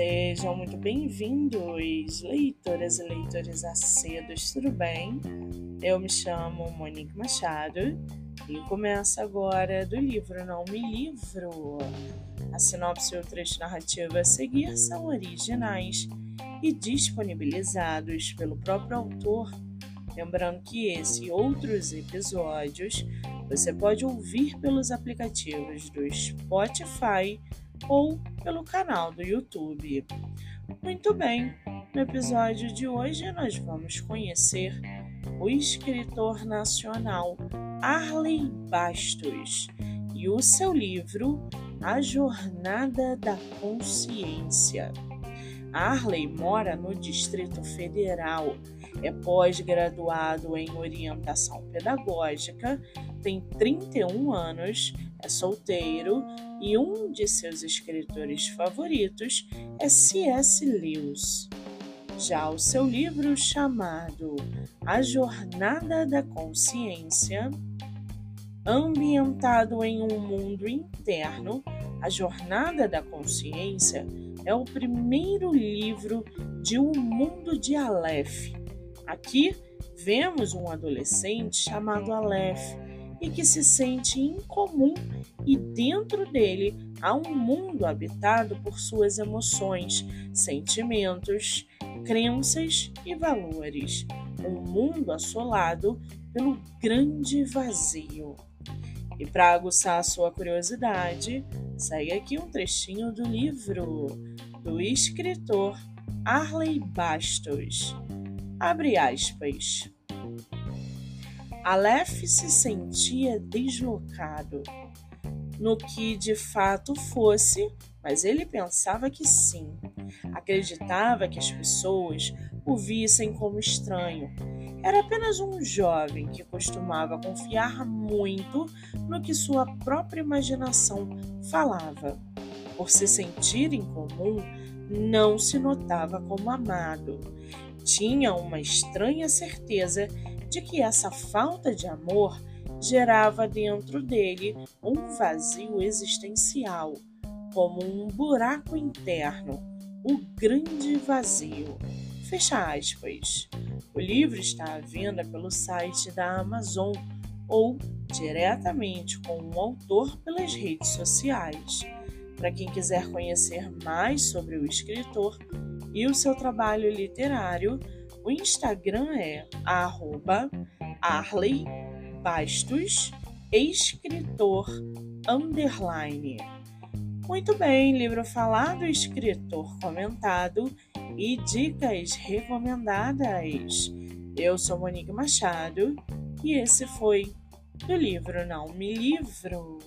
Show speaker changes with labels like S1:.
S1: Sejam muito bem-vindos, leitoras e leitores acedos, tudo bem? Eu me chamo Monique Machado e começo agora do livro Não Me Livro. A sinopse e o trecho narrativo a seguir são originais e disponibilizados pelo próprio autor. Lembrando que esse e outros episódios você pode ouvir pelos aplicativos do Spotify ou pelo canal do YouTube. Muito bem, no episódio de hoje nós vamos conhecer o escritor nacional Arley Bastos e o seu livro A Jornada da Consciência. Arley mora no Distrito Federal, é pós-graduado em orientação pedagógica, tem 31 anos, é solteiro e um de seus escritores favoritos é C.S. Lewis. Já o seu livro chamado A Jornada da Consciência, ambientado em um mundo interno, A Jornada da Consciência é o primeiro livro de Um Mundo de Aleph. Aqui vemos um adolescente chamado Aleph e que se sente incomum e dentro dele há um mundo habitado por suas emoções, sentimentos, crenças e valores. Um mundo assolado pelo grande vazio. E para aguçar a sua curiosidade, segue aqui um trechinho do livro do escritor Arley Bastos. Abre aspas. Aleph se sentia deslocado no que de fato fosse, mas ele pensava que sim. Acreditava que as pessoas o vissem como estranho. Era apenas um jovem que costumava confiar muito no que sua própria imaginação falava. Por se sentir incomum, não se notava como amado. Tinha uma estranha certeza de que essa falta de amor gerava dentro dele um vazio existencial, como um buraco interno, o grande vazio. Fecha aspas. O livro está à venda pelo site da Amazon ou diretamente com o autor pelas redes sociais. Para quem quiser conhecer mais sobre o escritor e o seu trabalho literário, o Instagram é Arley Bastos, escritor underline. Muito bem, livro falado, escritor comentado e dicas recomendadas. Eu sou Monique Machado e esse foi do livro Não Me Livro.